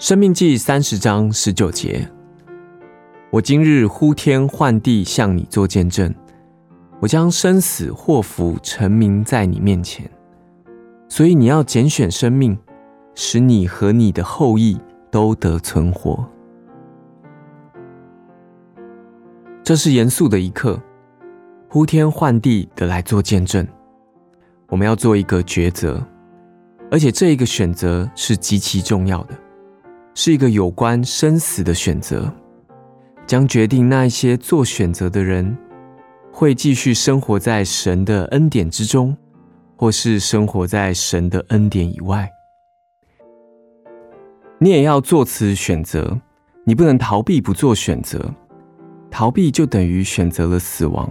生命记三十章十九节：我今日呼天唤地向你做见证，我将生死祸福陈明在你面前，所以你要拣选生命，使你和你的后裔都得存活。这是严肃的一刻，呼天唤地的来做见证。我们要做一个抉择，而且这一个选择是极其重要的。是一个有关生死的选择，将决定那一些做选择的人会继续生活在神的恩典之中，或是生活在神的恩典以外。你也要做此选择，你不能逃避不做选择，逃避就等于选择了死亡。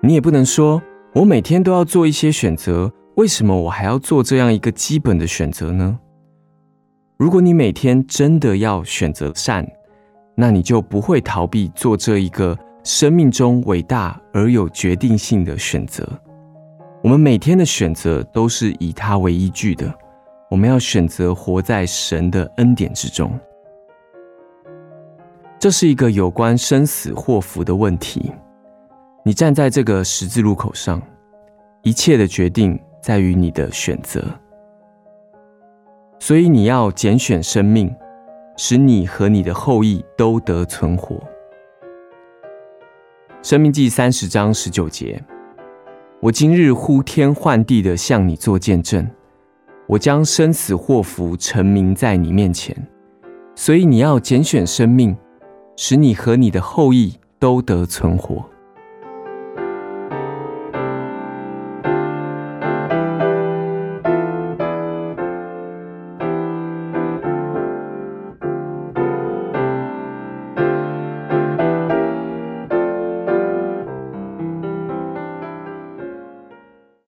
你也不能说，我每天都要做一些选择，为什么我还要做这样一个基本的选择呢？如果你每天真的要选择善，那你就不会逃避做这一个生命中伟大而有决定性的选择。我们每天的选择都是以它为依据的。我们要选择活在神的恩典之中。这是一个有关生死祸福的问题。你站在这个十字路口上，一切的决定在于你的选择。所以你要拣选生命，使你和你的后裔都得存活。生命记三十章十九节：我今日呼天唤地的向你做见证，我将生死祸福陈明在你面前。所以你要拣选生命，使你和你的后裔都得存活。